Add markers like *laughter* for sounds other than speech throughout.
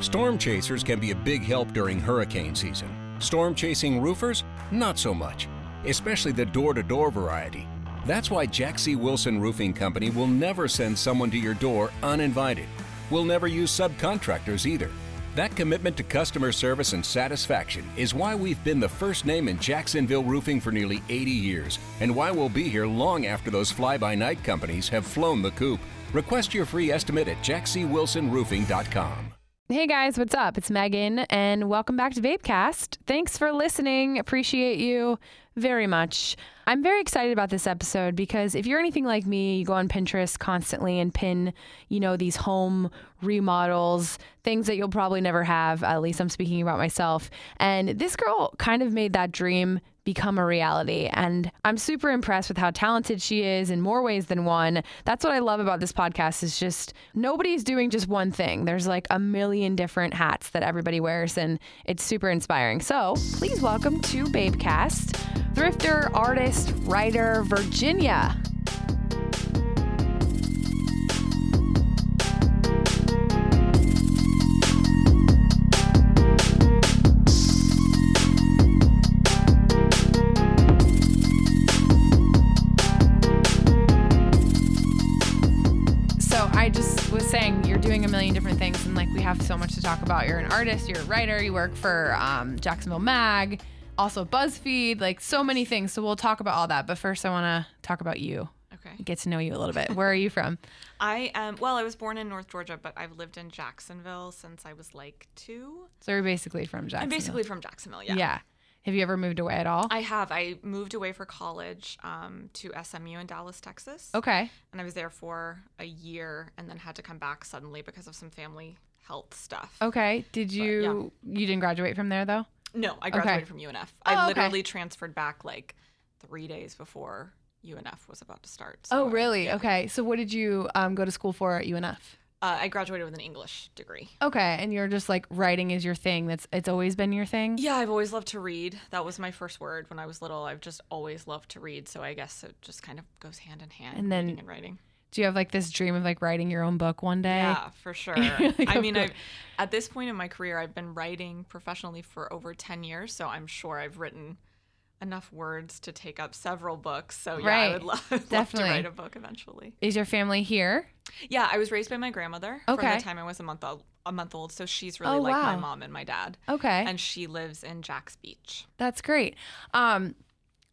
Storm chasers can be a big help during hurricane season. Storm chasing roofers? Not so much, especially the door to door variety. That's why Jack C. Wilson Roofing Company will never send someone to your door uninvited. We'll never use subcontractors either. That commitment to customer service and satisfaction is why we've been the first name in Jacksonville roofing for nearly 80 years, and why we'll be here long after those fly by night companies have flown the coop. Request your free estimate at jackcwilsonroofing.com. Hey guys, what's up? It's Megan, and welcome back to Babecast. Thanks for listening. Appreciate you very much. I'm very excited about this episode because if you're anything like me, you go on Pinterest constantly and pin, you know, these home remodels, things that you'll probably never have. At least I'm speaking about myself. And this girl kind of made that dream become a reality. And I'm super impressed with how talented she is in more ways than one. That's what I love about this podcast is just nobody's doing just one thing. There's like a million different hats that everybody wears and it's super inspiring. So please welcome to Babecast, thrifter, artist, writer, Virginia. So much to talk about. You're an artist, you're a writer, you work for um, Jacksonville Mag, also BuzzFeed, like so many things. So we'll talk about all that. But first, I want to talk about you. Okay. Get to know you a little bit. Where are you from? *laughs* I am well, I was born in North Georgia, but I've lived in Jacksonville since I was like 2. So you're basically from Jacksonville. I'm basically from Jacksonville, yeah. yeah. Have you ever moved away at all? I have. I moved away for college um, to SMU in Dallas, Texas. okay. And I was there for a year and then had to come back suddenly because of some family health stuff. Okay. Did you you didn't graduate from there though? No, I graduated from UNF. Oh, I okay. literally transferred back like 3 days before UNF was about to start. oh, really? yeah. Okay. So what did you um, go to school for at UNF? Uh, I graduated with an English degree. Okay, and you're just like writing is your thing. That's it's always been your thing. Yeah, I've always loved to read. That was my first word when I was little. I've just always loved to read, so I guess it just kind of goes hand in hand. And then- reading and writing. Do you have like this dream of like writing your own book one day? Yeah, for *laughs* sure. Like, I mean. I've, at this point in my career, I've been writing professionally for over ten years, so I'm sure I've written enough words to take up several books. So yeah, Right. I would *laughs* love, love to Definitely. write a book eventually. Is your family here? Yeah, I was raised by my grandmother from the time I was a month old, a month old, so she's really Oh, like my mom and my dad, Okay. and she lives in Jax Beach. That's great. Um,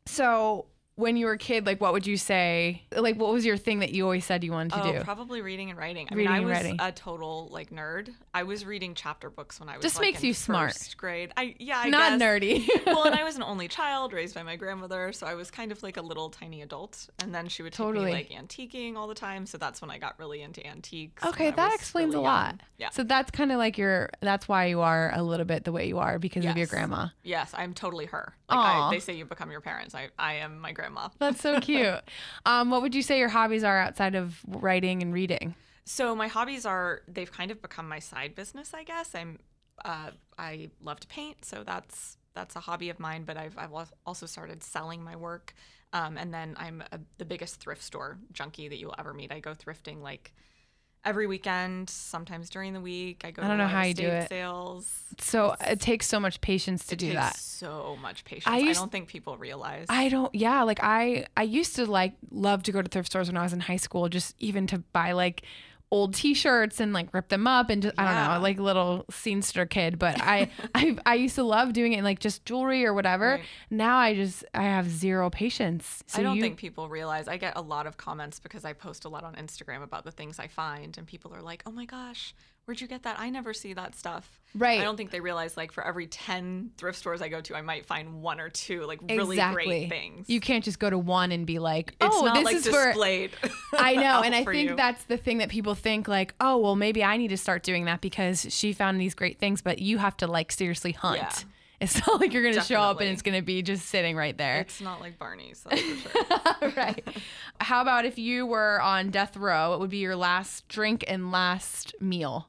so when you were a kid, like what would you say? Like what was your thing that you always said you wanted to oh, do? probably reading and writing. I Reading mean, I was writing. a total like nerd. I was reading chapter books when I was Just like, makes in you smart. Grade. I yeah, I Not guess. nerdy. *laughs* well, and I *laughs* was an only child raised by my grandmother, so I was kind of like a little tiny adult. And then she would take Totally. me like antiquing all the time, so that's when I got really into antiques. okay, that explains really a lot. young. Yeah. So that's kind of like your. That's why you are a little bit the way you are because of your Yes. grandma. Yes, I'm totally her. Like. I, they say you become your parents. I, I am my grandma. *laughs* That's so cute. um, what would you say your hobbies are outside of writing and reading? So my hobbies are they've kind of become my side business, I guess. I'm uh, I love to paint, so that's that's a hobby of mine. But I've I've also started selling my work, um, and then I'm a, the biggest thrift store junkie that you will ever meet. I go thrifting like every weekend, sometimes during the week. I go. I don't to know how you do it. Sales. So it takes so much patience to It do takes that. so much patience. I I, don't think people realize. I don't yeah, like I I used to like love to go to thrift stores when I was in high school just even to buy like old t-shirts and like rip them up and just I don't know, like little scenester kid, but *laughs* I I I used to love doing it like just jewelry or whatever. Right. Now I just I have zero patience. So I don't you, think people realize. I get a lot of comments because I post a lot on Instagram about the things I find, and people are like, "Oh my gosh, where'd you get that? I never see that stuff." Right. I don't think they realize like for every ten thrift stores I go to, I might find one or two like really exactly. great things. You can't just go to one and be like, it's "Oh, not this like is for. *laughs* I know, *laughs* and I think you. that's the thing that people think like, oh, well, maybe I need to start doing that because she found these great things, but you have to like seriously hunt. Yeah. It's *laughs* not like you're gonna show up and it's gonna be just sitting right there. It's not like Barney's. That's for sure. right. How about if you were on death row? What would be your last drink and last meal?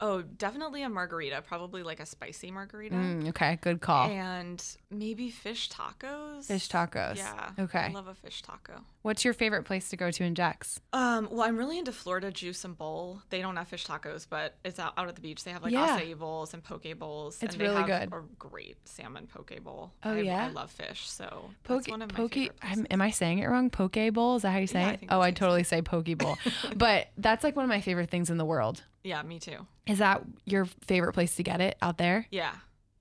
Oh, definitely a margarita, probably like a spicy margarita. Mm, okay, good call. And maybe fish tacos. Fish tacos. Yeah. Okay. I love a fish taco. What's your favorite place to go to in Jax? Um, well, I'm really into Florida Juice and Bowl. They don't have fish tacos, but it's out, out at the beach. They have like Yeah. acai bowls and poke bowls. It's and they really have good. A great salmon poke bowl. Oh, I, yeah? I love fish, so Poke, that's one of my poke. favorite I'm, places. am I saying it wrong? Poke bowl? Is that how you say Yeah, I it? think Oh, I totally say poke bowl. *laughs* but that's like one of my favorite things in the world. Yeah, me too. Is that your favorite place to get it out there? Yeah,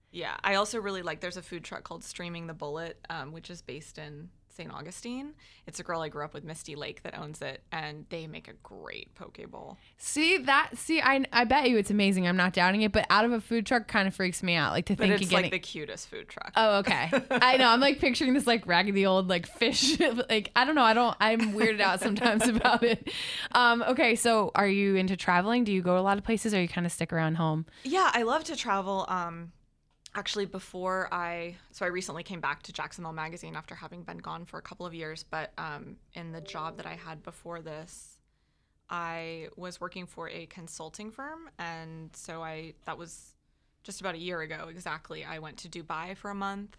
yeah. I also really like. There's a food truck called Streaming the Bullet, um, which is based in St. Augustine. It's a girl I grew up with, Misty Lake, that owns it, and they make a great poke bowl. See that? See, I I bet you it's amazing. I'm not doubting it, but out of a food truck kind of freaks me out. Like to But think it's of getting. like the cutest food truck. Oh, okay. *laughs* I know. I'm like picturing this like raggedy old like fish. *laughs* like I don't know. I don't. I'm weirded out sometimes *laughs* about it. Um. Okay. So, are you into traveling? Do you go to a lot of places, or you kind of stick around home? Yeah, I love to travel. Um, actually, before I, so I recently came back to Jacksonville Magazine after having been gone for a couple of years. But um, in the job that I had before this, I was working for a consulting firm, and so I that was just about a year ago exactly. I went to Dubai for a month,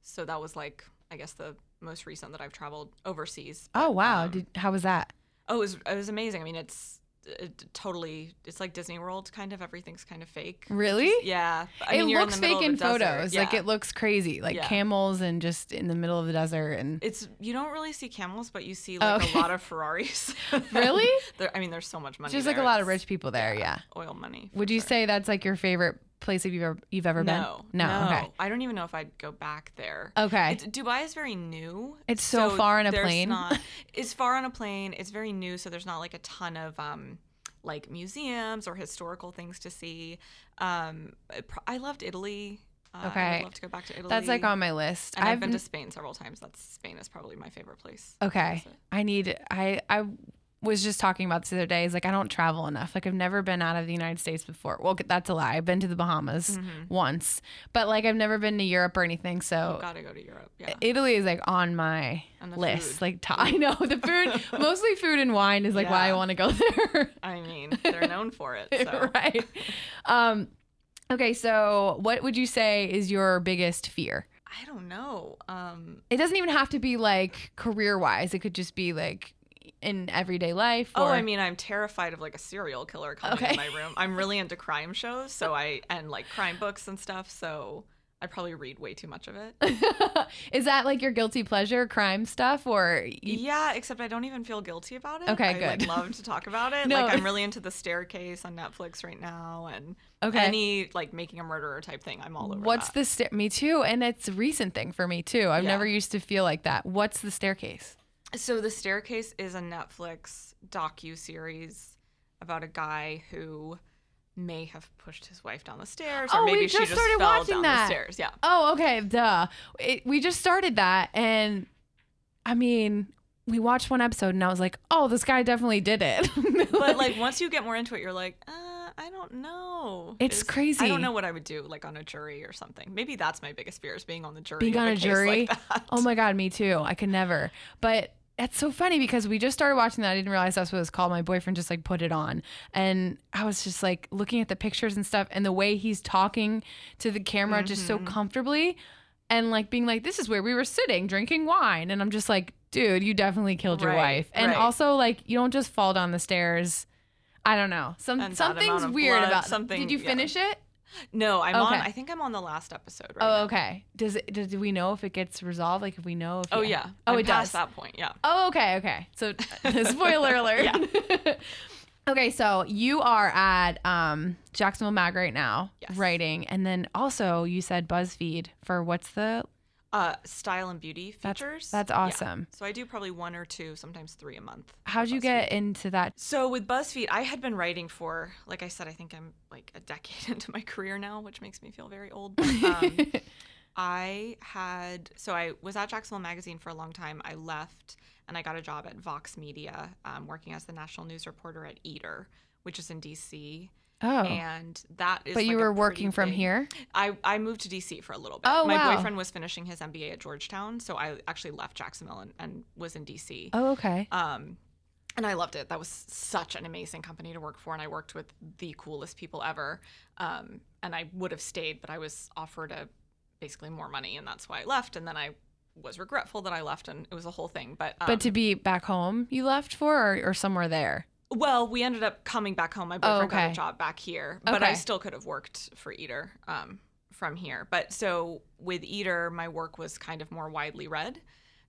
so that was like I guess the most recent that I've traveled overseas. Oh wow. um, Did, how was that? Oh, it was, it was amazing. I mean, it's it, Uh, totally, it's like Disney World, kind of. Everything's kind of fake. Really? Yeah. I it mean, you're looks in fake in of the desert. photos. Like it looks crazy, like Yeah. camels and just in the middle of the desert. And It's you don't really see camels, but you see Oh, like okay. a lot of *laughs* Ferraris. *laughs* Really? I mean, there's so much money. just like a lot of rich people there. Yeah. oil money. Would you sure. say that's like your favorite place you've ever you've ever no? been? No. Okay. I don't even know if I'd go back there. Okay. It's, Dubai is very new. It's so far on a plane. Not, *laughs* it's far on a plane. It's very new, so there's not like a ton of um, like museums or historical things to see. Um, I loved Italy. Uh, I Okay. would love to go back to Italy. That's like on my list. And I've, been to Spain several times. That's Spain is probably my favorite place. Okay. I need I I was just talking about this the other day. Is like I don't travel enough. Like I've never been out of the United States before. Well, that's a lie. I've been to the Bahamas Mm-hmm. once, but like I've never been to Europe or anything. So Gotta go to Europe. Yeah. Italy is like on my list. food. Like to- *laughs* I know the food, *laughs* mostly food and wine is like why I want to go there. *laughs* I mean, they're known for it. So. right. Um. Okay. So what would you say is your biggest fear? I don't know. Um, It doesn't even have to be like career wise. It could just be like in everyday life. oh, I mean, I'm terrified of like a serial killer coming Okay. in my room. I'm really into crime shows, so I and like crime books and stuff. So I probably read way too much of it. *laughs* is that like your guilty pleasure crime stuff or you, yeah, except I don't even feel guilty about it. Okay, I, good. Like, love to talk about it. *laughs* No. Like I'm really into the staircase on Netflix right now, and Okay. any like making a murderer type thing. I'm all over. what's that. the sta- me too and it's a recent thing for me too i've Yeah. never used to feel like that what's the staircase So the staircase is a Netflix docu series about a guy who may have pushed his wife down the stairs, or Oh, we maybe she just just started fell watching down that. the stairs. Yeah. oh okay duh it, we just started that and i mean we watched one episode and i was like oh this guy definitely did it *laughs* But like once you get more into it, you're like, uh, I don't know. It's Is- crazy. I don't know what I would do like on a jury or something. Maybe that's my biggest fear is being on the jury. being on a case jury Like oh my god me too i could never but it's so funny because we just started watching that. I didn't realize that's what it was called. My boyfriend just like put it on. And I was just like looking at the pictures and stuff and the way he's talking to the camera just so Mhm. comfortably and like being like, this is where we were sitting drinking wine. And I'm just like, dude, you definitely killed your Right, wife. And right. also, like, you don't just fall down the stairs. I don't know. Some And something's weird blood, about something- Did you yeah. finish it? No, I'm on. I think I'm on the last episode right Oh, now. okay. Does it? Do we know if it gets resolved? Like, if we know? If Oh he- yeah. Oh, I'm it does. that point. Yeah. Oh, okay, okay. So, *laughs* *laughs* spoiler alert. *laughs* okay, so you are at um, Jacksonville Mag right now, Yes. writing, and then also you said BuzzFeed for what's the? Uh, style and beauty features. that's Yeah. awesome. So I do probably one or two, sometimes three a month. How'd you BuzzFeed. get into that? So with BuzzFeed, I had been writing for, like I said, I think I'm like a *laughs* decade into my career now, which makes me feel very old. But, um, *laughs* I had, so I was at Jacksonville Magazine for a long time. I left and I got a job at Vox Media, um, working as the national news reporter at Eater, which is in DC. Oh, And that is. but you like were working from big- here. I, I moved to DC for a little bit. Oh, My wow. boyfriend was finishing his MBA at Georgetown, so I actually left Jacksonville and, and was in DC. Oh, okay. Um, and I loved it. That was such an amazing company to work for, and I worked with the coolest people ever. Um, and I would have stayed, but I was offered a basically more money, and that's why I left. And then I was regretful that I left, and it was a whole thing. But um, But to be back home, you left for or, or somewhere there? Well, we ended up coming back home. My boyfriend got Oh, okay. a job back here, but I still could have worked for Eater um, from here. But so with Eater, my work was kind of more widely read.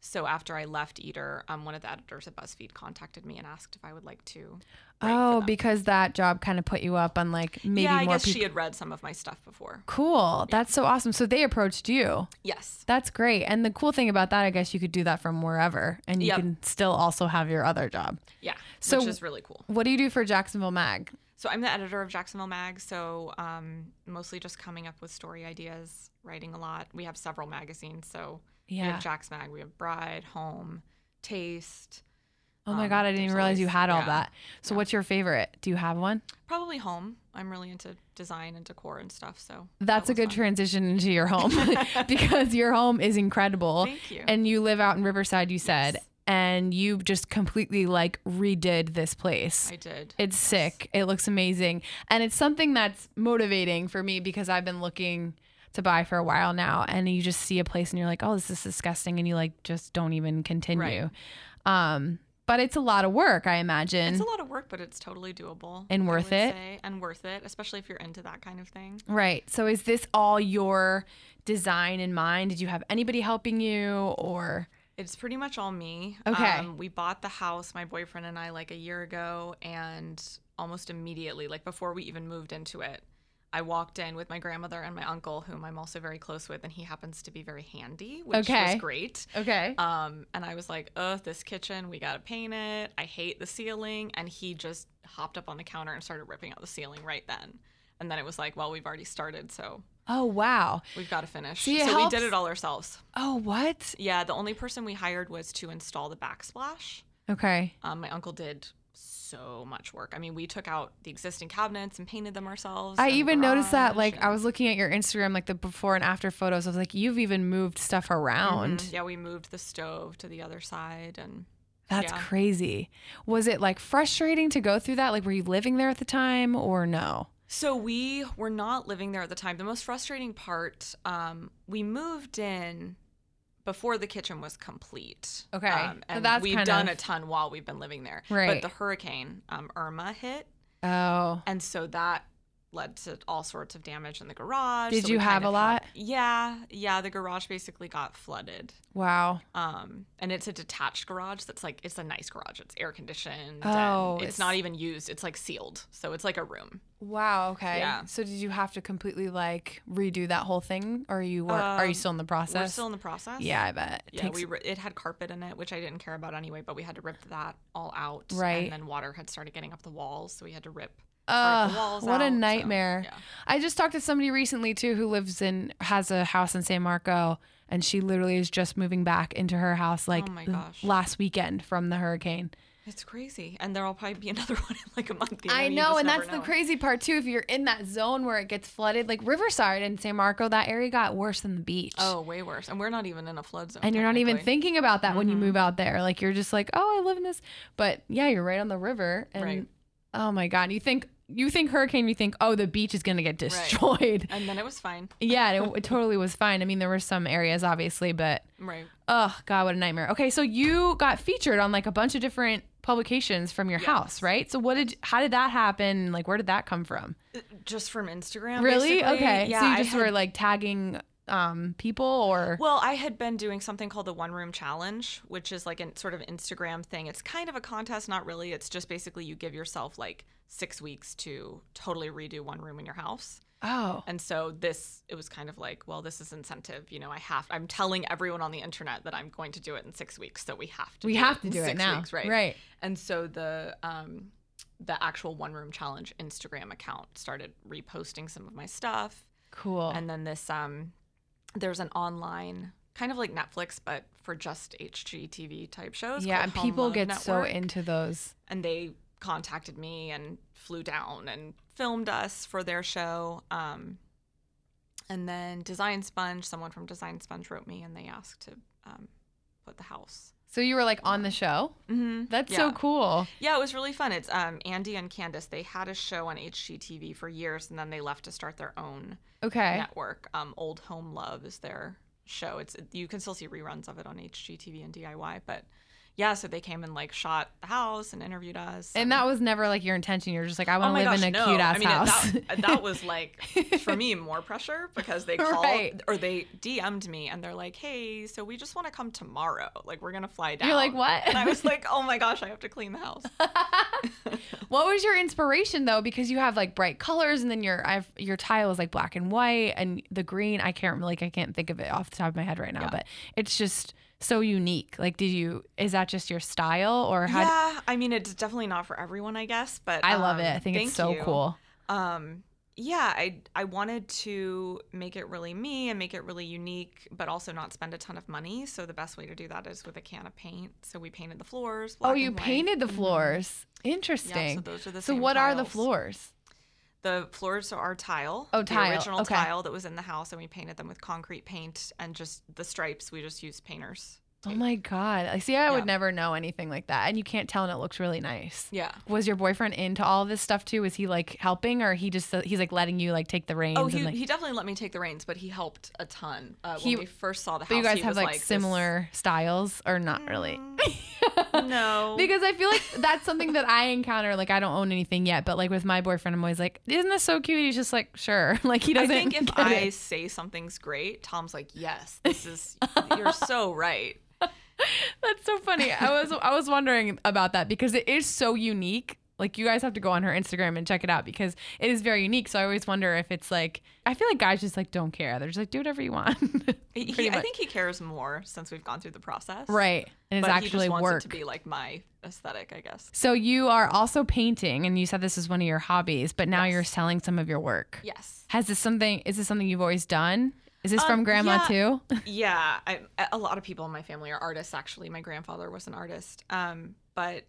So after I left Eater, um, one of the editors at BuzzFeed contacted me and asked if I would like to. Oh, because that job kind of put you up on like maybe yeah, I more guess people. she had read some of my stuff before. Cool. That's so awesome. So they approached you. Yes. That's great. And the cool thing about that, I guess you could do that from wherever and you Yep. can still also have your other job. Yeah. So- which is really cool. What do you do for Jacksonville Mag? So I'm the editor of Jacksonville Mag. So um, mostly just coming up with story ideas, writing a lot. We have several magazines. So we Yeah. have Jax Mag, we have Bride, Home, Taste. Oh my Um, God, I didn't even realize you had all yeah. that. So what's your favorite? Do you have one? Probably Home. I'm really into design and decor and stuff. So That's that a good fun. transition into your *laughs* home *laughs* because your home is incredible. Thank you. And you live out in Riverside, you said, Yes. and you just completely like redid this place. I did. It's sick. It looks amazing. And it's something that's motivating for me because I've been looking to buy for a while now and you just see a place and you're like, "Oh, this is disgusting." And you like just don't even continue. Um, but it's a lot of work, I imagine. It's a lot of work, but it's totally doable. And worth it? say, and worth it, especially if you're into that kind of thing. right. So is this all your design in mind? Did you have anybody helping you or It's pretty much all me. Okay. Um, we bought the house, my boyfriend and I, like a year ago, and almost immediately, like before we even moved into it, I walked in with my grandmother and my uncle, whom I'm also very close with, and he happens to be very handy, which Okay. was great. Okay. Um, and I was like, "Ugh, this kitchen, we gotta paint it. I hate the ceiling." And he just hopped up on the counter and started ripping out the ceiling right then. And then it was like, "Well, we've already started, so oh, wow. we've got to finish." See, so we did it all ourselves. Oh, what? Yeah, the only person we hired was to install the backsplash. Okay. Um, my uncle did so much work. I mean, we took out the existing cabinets and painted them ourselves. I even noticed that, like, I was looking at your Instagram, like the before and after photos. I was like, you've even moved stuff around. Mhm. Yeah, we moved the stove to the other side, and That's yeah. crazy. Was it like frustrating to go through that? Like, were you living there at the time or no? So we were not living there at the time. The most frustrating part, um, we moved in before the kitchen was complete. Okay. um, So and that's we've done of- a ton while we've been living there. Right. But the hurricane um, Irma hit, Oh, and so that led to all sorts of damage in the garage. Did So you have a had- lot? yeah, yeah. The garage basically got flooded. wow. Um, and it's a detached garage that's like it's a nice garage. It's air conditioned. Oh, and it's, it's- not even used. It's like sealed, so it's like a room. Wow. Okay. Yeah. So did you have to completely like redo that whole thing, or are you wor- are you Um, still in the process? We're still in the process. yeah, I bet. It Yeah, takes- we ri- it had carpet in it, which I didn't care about anyway. But we had to rip that all out, Right. And then water had started getting up the walls, so we had to rip. Walls what a out, so, nightmare. yeah. I just talked to somebody recently too who lives in has a house in San Marco and she literally is just moving back into her house like Oh last weekend from the hurricane. It's crazy, and there'll probably be *laughs* another one in like a month. you I know, and that's the crazy part too. If you're in that zone where it gets flooded, like Riverside and San Marco, that area got worse than the beach. Oh, way worse, and we're not even in a flood zone. and you're not even thinking about that when you Mhm. move out there. Like you're just like, oh, I live in this, but yeah, you're right on the river, and Right. Oh my god, you think you think hurricane, you think, oh, the beach is gonna get destroyed. And then it was fine. *laughs* Yeah, it, it totally was fine. I mean, there were some areas, obviously, but Right. oh god, what a nightmare. Okay, so you got featured on like a bunch of different publications from your house, right? So what did, how did that happen? Like, where did that come from? Uh, just from Instagram. really? basically. Okay, Yeah. so you I just had- were like tagging um people or Well, I had been doing something called the One Room Challenge, which is like a sort of Instagram thing. It's kind of a contest, not really. It's just basically you give yourself like six weeks to totally redo one room in your house. oh And so this, it was kind of like, well, this is incentive. You know, I have, I'm telling everyone on the internet that I'm going to do it in six weeks. So we have to we have to do it six now, Weeks, right. Right. And so the, um, the actual One Room Challenge Instagram account started reposting some of my stuff. Cool. And then this um there's an online kind of like Netflix but for just HGTV type shows. yeah, and Home people Love get so into those. and they contacted me and flew down and filmed us for their show. Um and then Design Sponge, someone from Design Sponge wrote me and they asked to um put the house So you were like on the show? Mm-hmm. That's so cool. Yeah, it was really fun. It's um, Andy and Candis. They had a show on HGTV for years, and then they left to start their own Okay. network. Um, Old Home Love is their show. It's you can still see reruns of it on HGTV and DIY, but yeah, so they came and like shot the house and interviewed us. And that was never like your intention. You're just like, I oh want to my live gosh, in a no. cute ass I mean, house. That, that was *laughs* like for me more pressure because they *laughs* called Right. or they DM'd me and they're like, "Hey, so we just want to come tomorrow. Like we're gonna fly down." You're like, what? And I was *laughs* like, "Oh my gosh, I have to clean the house." what was your inspiration though? Because you have like bright colors, and then your I've, your tile is like black and white, and the green. I can't like I can't think of it off the top of my head right now, Yeah. but it's just so unique. Like, did you? Is that just your style, or how? yeah, I mean, it's definitely not for everyone, I guess, but I love it. um, I think it's so you. cool. Um, yeah, I I wanted to make it really me and make it really unique, but also not spend a ton of money. So the best way to do that is with a can of paint. So we painted the floors. Oh, you painted the Mhm. floors. Yeah, Interesting. so those are the so what are the floors? The floors are tile. Oh, tile, original okay. tile that was in the house, and we painted them with concrete paint and just the stripes. We just used painters. Oh my god! I see. I would never know anything like that, and you can't tell, and it looks really nice. Yeah. Was your boyfriend into all of this stuff too? Was he like helping, or he just he's like letting you like take the reins? Oh, and, he, like, he definitely let me take the reins, but he helped a ton. Uh, He- when we first saw the house, but you guys he have like, this- similar styles, or not really? Mm, *laughs* no. because I feel like that's something that I encounter. Like I don't own anything yet, but like with my boyfriend, I'm always like, "Isn't this so cute?" He's just like, "Sure." *laughs* Like he doesn't. I think if I it. say something's great, Tom's like, "Yes, *laughs* this is. you're so right." That's so funny. I was I was wondering about that because it is so unique. Like you guys have to go on her Instagram and check it out because it is very unique. So I always wonder if it's like I feel like guys just like don't care. They're just like do whatever you want. *laughs* He, I think he cares more since we've gone through the process, right. And it's But actually he just wants work. it to be like my aesthetic, I guess. so you are also painting and you said this is one of your hobbies, but now Yes. you're selling some of your work. Yes. Has this something is this something you've always done? Is this Um, from grandma yeah. too? *laughs* yeah, I, a lot of people in my family are artists. Actually, my grandfather was an artist. Um, but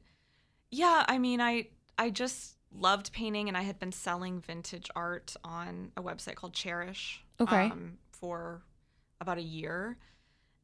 yeah, I mean, I I just loved painting, and I had been selling vintage art on a website called Chairish. Okay. Um, for about a year,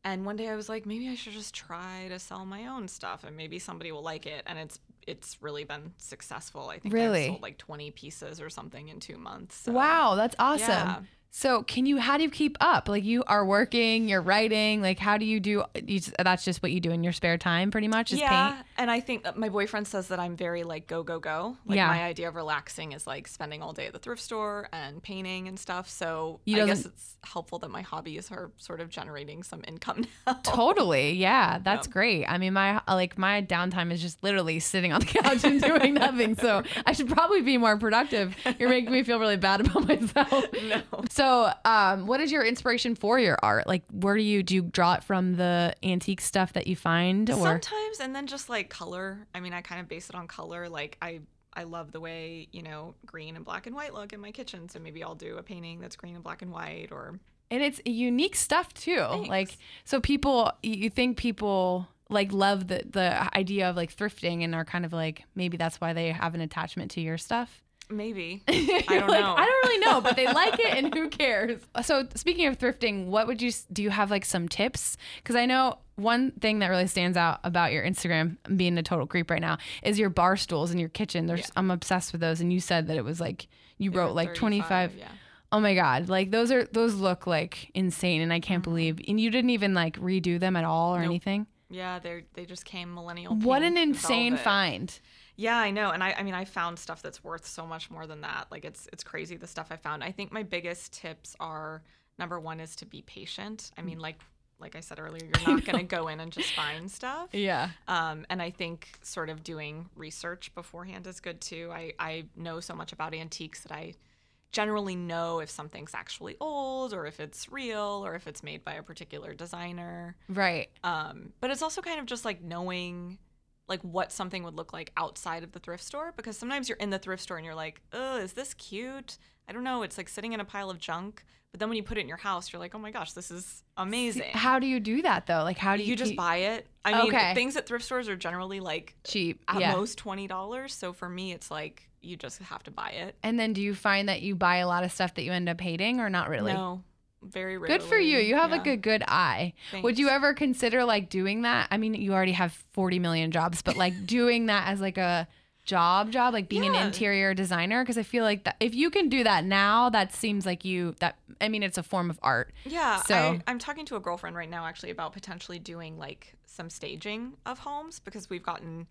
and one day I was like, maybe I should just try to sell my own stuff, and maybe somebody will like it. And it's it's really been successful. I think Really? I've sold like twenty pieces or something in two months. so- Wow, that's awesome. Yeah. So, can you? How do you keep up? Like, you are working, you're writing. Like, how do you do? You, that's just what you do in your spare time, pretty much. Is yeah, paint. and I think uh, my boyfriend says that I'm very like go go go. Like Yeah. my idea of relaxing is like spending all day at the thrift store and painting and stuff. So He I guess it's helpful that my hobbies are sort of generating some income *laughs* now. Totally, yeah, that's Yeah. great. I mean, my uh, like my downtime is just literally sitting on the couch and doing nothing. So *laughs* I should probably be more productive. You're making me feel really bad about *laughs* myself. No. So, um, what is your inspiration for your art? Like, where do you do you draw it from the antique stuff that you find, or Sometimes, and then just like color. I mean, I kind of base it on color. Like I. I love the way, you know, green and black and white look in my kitchen. So maybe I'll do a painting that's green and black and white or and it's unique stuff too Thanks. like so people you you think people like love the the idea of like thrifting and are kind of like maybe that's why they have an attachment to your stuff maybe. *laughs* I don't know. I don't really know, but they like it, and who cares? *laughs* So, speaking of thrifting, what would you do? You have like some tips? Because I know one thing that really stands out about your Instagram, being a total creep right now, is your bar stools in your kitchen. There's, Yeah. I'm obsessed with those, and you said that it was like you wrote like 25. Yeah. Oh my god, like those are those look like insane, and I can't believe. And you didn't even like redo them at all or Mm-hmm. Nope. anything. Yeah, they they just came millennial. What an insane velvet. find! Yeah, I know. And I, I mean, I found stuff that's worth so much more than that. Like it's it's crazy the stuff I found. I think my biggest tips are number one is to be patient. I mean, like like I said earlier, you're not gonna *laughs* go in and just find stuff. Yeah. Um, and I think sort of doing research beforehand is good too. I, I know so much about antiques that I generally know if something's actually old or if it's real or if it's made by a particular designer. Right. Um, but it's also kind of just like knowing like what something would look like outside of the thrift store because sometimes you're in the thrift store and you're like, oh, is this cute? I don't know. It's like sitting in a pile of junk. But then when you put it in your house, you're like, oh my gosh, this is amazing. How do you do that though? Like, how do you, you just keep- buy it. I mean, Okay. things at thrift stores are generally like cheap? at yeah. most twenty dollars. So for me, it's like you just have to buy it. And then do you find that you buy a lot of stuff that you end up hating or not really? No, very rarely. Good for you. You have like a good eye. Would you ever consider like doing that? I mean, you already have 40 million jobs, but like *laughs* doing that as like a job job, like being an interior designer because I feel like that if you can do that now, that seems like you that I mean, it's a form of art. Yeah, So- I, I'm talking to a girlfriend right now actually about potentially doing like some staging of homes because we've gotten,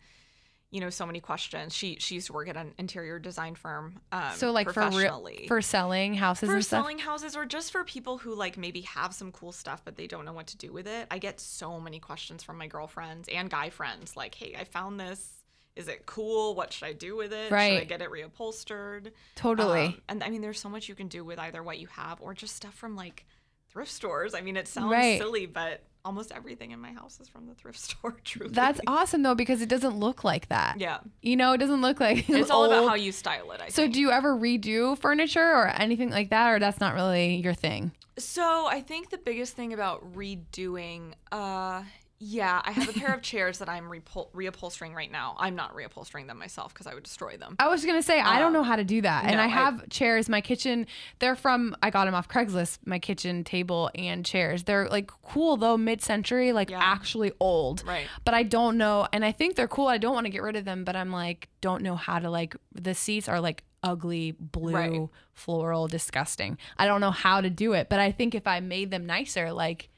you know, so many questions. She she used to work at an interior design firm. Um, So like for real for selling houses for and stuff. selling houses or just for people who like maybe have some cool stuff but they don't know what to do with it. I get so many questions from my girlfriends and guy friends like, "Hey, I found this. Is it cool? What should I do with it? Should I get it reupholstered?" Totally. Um, and I mean, there's so much you can do with either what you have or just stuff from like thrift stores. I mean, it sounds Right. silly, but almost everything in my house is from the thrift *laughs* store. Truly, That's awesome though because it doesn't look like that. yeah. You know, it doesn't look like It's all old- about how you style it. I So think. do you ever redo furniture or anything like that or that's not really your thing? So I think the biggest thing about redoing, uh, yeah, I have a pair of *laughs* chairs that I'm repol- reupholstering right now. I'm not reupholstering them myself because I would destroy them. I was gonna say I don't Um, know how to do that, and no, I I- have chairs. My kitchen, they're from I got them off Craigslist. My kitchen table and chairs. They're like cool though, mid-century, like Yeah. actually old. Right. But I don't know, and I think they're cool. I don't want to get rid of them, but I'm like don't know how to like the seats are like ugly blue Right. floral disgusting. I don't know how to do it, but I think if I made them nicer, like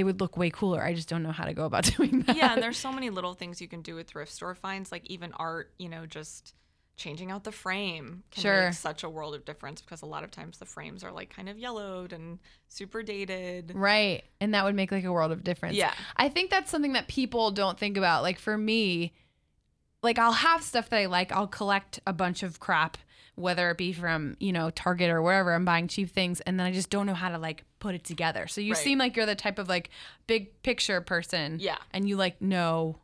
they would look way cooler. I just don't know how to go about *laughs* doing that. yeah, and there's so many little things you can do with thrift store finds, like even art. You know, just changing out the frame can Sure. make such a world of difference because a lot of times the frames are like kind of yellowed and super dated. Right. And that would make like a world of difference. Yeah. I think that's something that people don't think about. Like for me, like I'll have stuff that I like. I'll collect a bunch of crap, whether it be from, you know, Target or wherever I'm buying cheap things, and then I just don't know how to like put it together. So you Right. seem like you're the type of like big picture person. Yeah. And you like know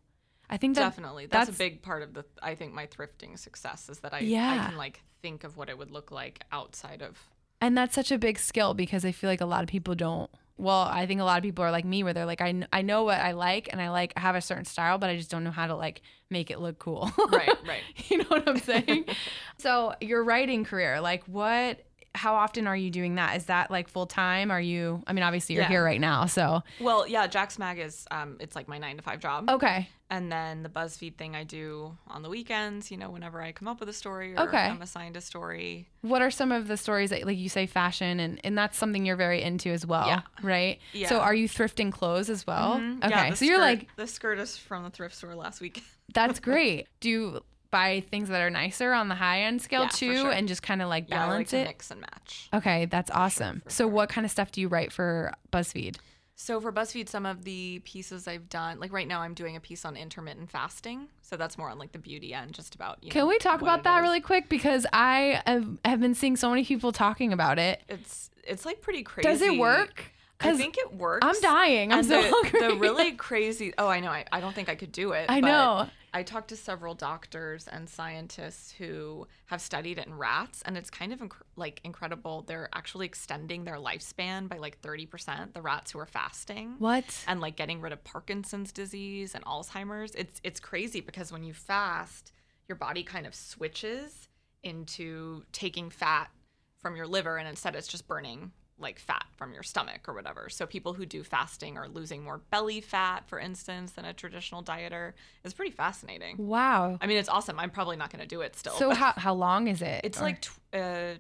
I think that Definitely. That's, that's- a big part of the I think my thrifting success is that I, Yeah. I can like think of what it would look like outside of And that's such a big skill because I feel like a lot of people don't. Well, I think a lot of people are like me where they're like, I, I know what I like and I like I have a certain style, but I just don't know how to like make it look cool. Right, *laughs* right. you know what I'm saying? *laughs* so your writing career, like what, how often are you doing that? Is that like full time? Are you, I mean, obviously you're Yeah. here right now. So, Well, yeah, Jax Mag is um it's like my 9 to 5 job. okay. And then the BuzzFeed thing I do on the weekends, you know, whenever I come up with a story or Okay. I'm assigned a story. What are some of the stories that, like you say, fashion, and, and that's something you're very into as well, Yeah. right? Yeah. So, are you thrifting clothes as well? Mhm. Okay, Yeah, so you're like, the skirt is from the thrift store last week. That's *laughs* great. Do you buy things that are nicer on the high end scale Yeah, too sure. and just kind of like yeah, like balance it? mix and match. Okay, that's awesome. for so sure. what kind of stuff do you write for BuzzFeed? So for BuzzFeed, some of the pieces I've done, like right now, I'm doing a piece on intermittent fasting. So that's more on like the beauty end, just about. You Can know, we talk about that is. really quick because I have, have been seeing so many people talking about it. It's it's like pretty crazy. Does it work? I think it works. I'm dying. I'm and so the, hungry. the really *laughs* crazy. Oh, I know. I, I don't think I could do it. I know. I talked to several doctors and scientists who have studied it in rats, and it's kind of inc- like incredible. They're actually extending their lifespan by like 30%. The rats who are fasting. What? And like getting rid of Parkinson's disease and Alzheimer's. It's it's crazy because when you fast, your body kind of switches into taking fat from your liver, and instead it's just burning like fat from your stomach or whatever. So people who do fasting are losing more belly fat, for instance, than a traditional dieter. It's pretty fascinating. Wow. I mean, it's awesome. I'm probably not going to do it still. So how how long is it? it's Or- like tw- uh,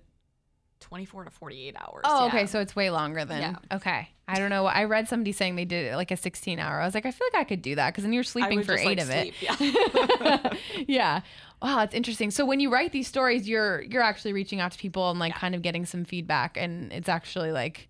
24 to 48 hours. Oh, okay. So it's way longer than. Yeah. Okay. I don't know. I read somebody saying they did it like a 16 hour. I was like, I feel like I could do that because then you're sleeping for eight like, of it. sleep, Yeah. *laughs* yeah. Wow, that's interesting. So when you write these stories, you're you're actually reaching out to people and like Yeah. kind of getting some feedback, and it's actually like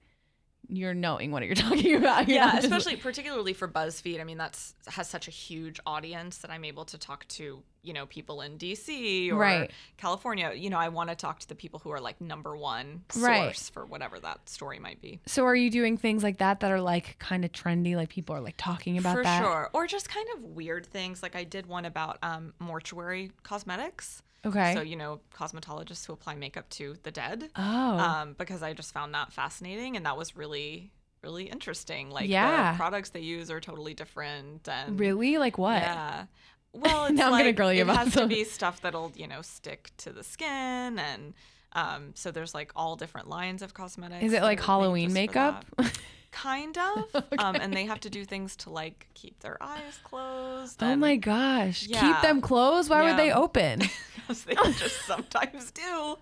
you're knowing what you're *laughs* talking about. You're yeah, just- especially particularly for BuzzFeed. I mean, that's has such a huge audience that I'm able to talk to, you know, people in DC or Right. California. You know, I want to talk to the people who are like number one source Right. for whatever that story might be. So are you doing things like that that are like kind of trendy, like people are like talking about for that? sure, or just kind of weird things. Like I did one about um, mortuary cosmetics. Okay. So you know, cosmetologists who apply makeup to the dead. oh. um, because I just found that fascinating and that was really, really interesting. Like Yeah. the products they use are totally different and really? Like what? Yeah. Well, *laughs* it's Now I'm like, gonna grill you it about has to be stuff that'll, you know, stick to the skin and Um, so there's like all different lines of cosmetics. Is it like Halloween makeup? *laughs* Kind of. *laughs* um, and they have to do things to like keep their eyes closed. oh and- my gosh. Keep them closed? Why would they open? Because *laughs* they just sometimes do.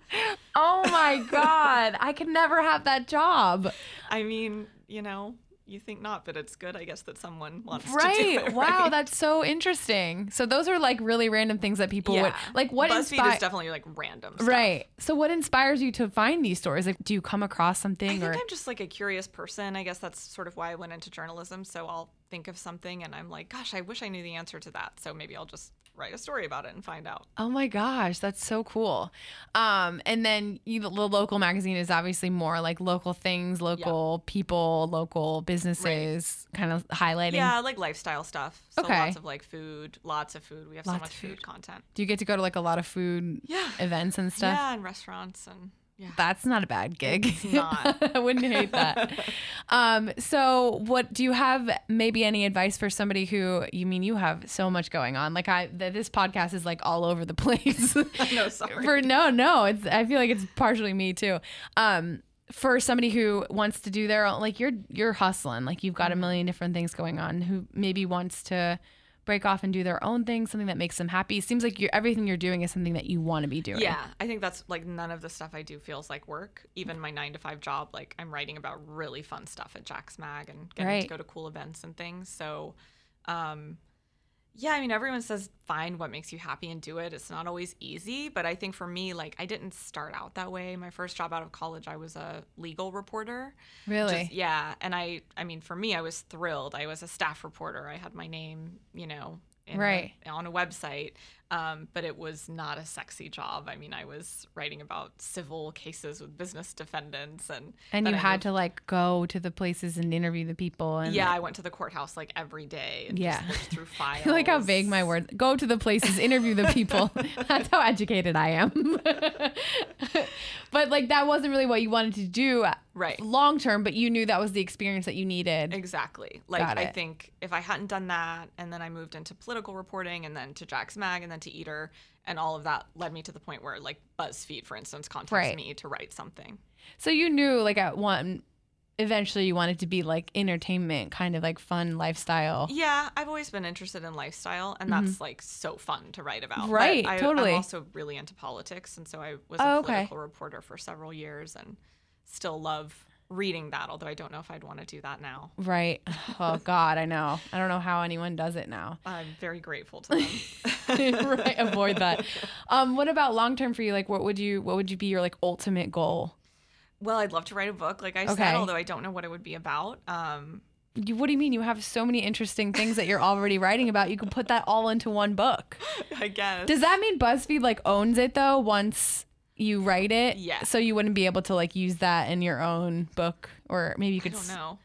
oh my God. I could never have that job. I mean, you know, you think not, but it's good, I guess, that someone wants to do it. Right. Wow, that's so interesting. So those are like really random things that people would like what BuzzFeed inspires is definitely like random. Stuff. Right. So what inspires you to find these stories? Like do you come across something I think or I'm just like a curious person. I guess that's sort of why I went into journalism. So I'll think of something and I'm like, gosh, I wish I knew the answer to that. So maybe I'll just write a story about it and find out. Oh my gosh, that's so cool. Um, and then you, the local magazine is obviously more like local things, local people, local businesses, kind of highlighting. Yeah, like lifestyle stuff. So Okay. lots of like food, lots of food. We have so much food. food. content. Do you get to go to like a lot of food Yeah. events and stuff? Yeah, and restaurants and yeah. That's not a bad gig. It's not. *laughs* I wouldn't hate that. um, so what do you have maybe any advice for somebody who you mean you have so much going on? Like I th- this podcast is like all over the *laughs* place. no, sorry. for no, no, it's I feel like it's partially me too. Um for somebody who wants to do their own like you're you're hustling, like you've got Mm-hmm. a million different things going on who maybe wants to break off and do their own thing, something that makes them happy. It seems like you're everything you're doing is something that you want to be doing. Yeah, I think that's like none of the stuff I do feels like work. Even my nine to five job, like I'm writing about really fun stuff at Jax Mag and getting Right. to go to cool events and things. So, um, yeah, I mean, everyone says find what makes you happy and do it. It's not always easy, but I think for me, like I didn't start out that way. My first job out of college, I was a legal reporter. Really? Just- yeah, and I, I mean, for me, I was thrilled. I was a staff reporter. I had my name, you know, in a- Right. on a website, um, but it was not a sexy job. I mean, I was writing about civil cases with business defendants, and and you I had moved- to like go to the places and interview the people and Yeah, I went to the courthouse like every day and Yeah. through *laughs* files. like how vague my words. Go to the places, interview the people. *laughs* *laughs* That's how educated I am. but like that wasn't really what you wanted to do Right. long term, but you knew that was the experience that you needed. Exactly. Like I think if I hadn't done that and then I moved into political reporting and then to Jax Mag and then to Eater and all of that led me to the point where like BuzzFeed for instance contacts Right. me to write something. So you knew like at one eventually you wanted to be like entertainment, kind of like fun lifestyle. Yeah, I've always been interested in lifestyle and that's like so fun to write about. Mm-hmm. Right, I, totally. I'm also really into politics and so I was Oh, a okay. political reporter for several years and still love reading that, although I don't know if I'd want to do that now. Right. Oh *laughs* God, I know. I don't know how anyone does it now. I'm very grateful to them. *laughs* right. Avoid that. Um, what about long term for you? Like what would you what would you be your like ultimate goal? Well, I'd love to write a book, like I Okay. said, although I don't know what it would be about. Um, You, what do you mean? You have so many interesting things that you're already writing about. You could put that all into one book. *laughs* I guess. Does that mean BuzzFeed like owns it though once you write it? Yes. So you wouldn't be able to like use that in your own book, or maybe you could. I don't know.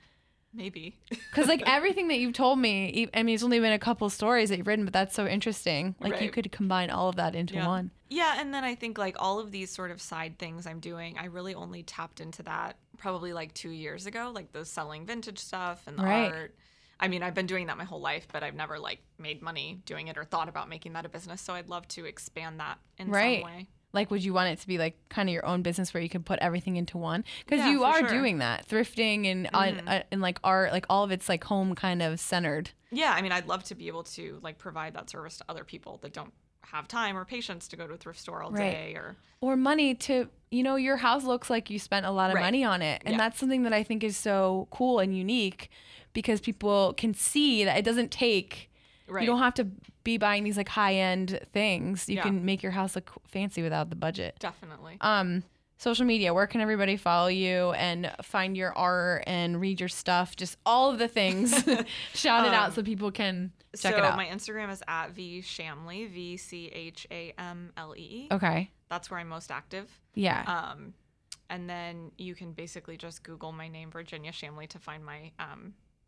Maybe. *laughs* Because like everything that you've told me, I mean, it's only been a couple stories that you've written, but that's so interesting. Like you could combine all of that into yeah. one. Yeah, and then I think like all of these sort of side things I'm doing, I really only tapped into that probably like two years ago, like the selling vintage stuff and the Right. art. I mean, I've been doing that my whole life, but I've never like made money doing it or thought about making that a business. So I'd love to expand that in Right. some way. Like, would you want it to be like kind of your own business where you can put everything into one? Because Yeah, you are sure. Mm-hmm. doing that, thrifting and on uh, and like art, like all of it's like home kind of centered. Yeah, I mean, I'd love to be able to like provide that service to other people that don't have time or patience to go to a thrift store all Right. day or or money to you know your house looks like you spent a lot of Right. money on it and Yeah. that's something that i think is so cool and unique because people can see that it doesn't take right. you don't have to be buying these like high end things you Yeah. can make your house look fancy without the budget Definitely. um social media where can everybody follow you and find your art and read your stuff just all of the things *laughs* *laughs* shout it out Um, so people can check so it out my Instagram is at v chamlee v c h a m l e. okay That's where I'm most active. yeah Um, and then you can basically just Google my name, Virginia Chamlee, to find my um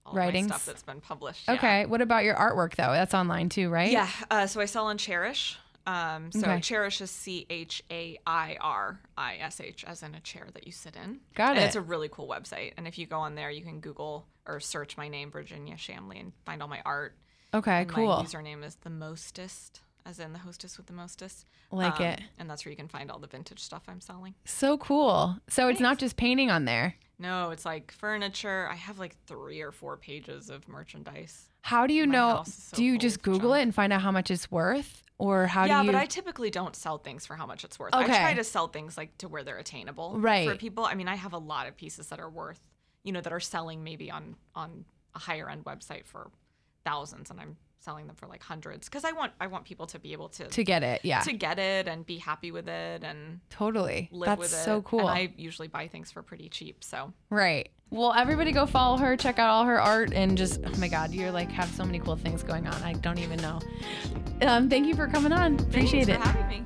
all Writings? stuff that's been published. yeah. okay what about your artwork though that's online too right Yeah. Uh, so I sell on Chairish. Um, so Okay. Chairish is C H A I R I S H, as in a chair that you sit in. Got and it. It's a really cool website. And if you go on there, you can Google or search my name, Virginia Chamlee, and find all my art. okay And cool My username is the mostest. as in the hostess with the mostest. Like Um, it. And that's where you can find all the vintage stuff I'm selling. So cool. So it's not just painting on there. No, it's like furniture. I have like three or four pages of merchandise. How do you My know? so do you just Google junk. it and find out how much it's worth? Or how yeah, do you but I typically don't sell things for how much it's worth. Okay. I try to sell things like to where they're attainable Right. for people. I mean, I have a lot of pieces that are worth, you know, that are selling maybe on on a higher end website for thousands, and I'm selling them for like hundreds because I want I want people to be able to to get it? Yeah. to get it and be happy with it and totally. live That's with it. so cool. And I usually buy things for pretty cheap, so Right. Well, everybody go follow her, check out all her art, and just, oh my God, you're like, have so many cool things going on. I don't even know. Um, thank you for coming on. Appreciate thanks it. having me.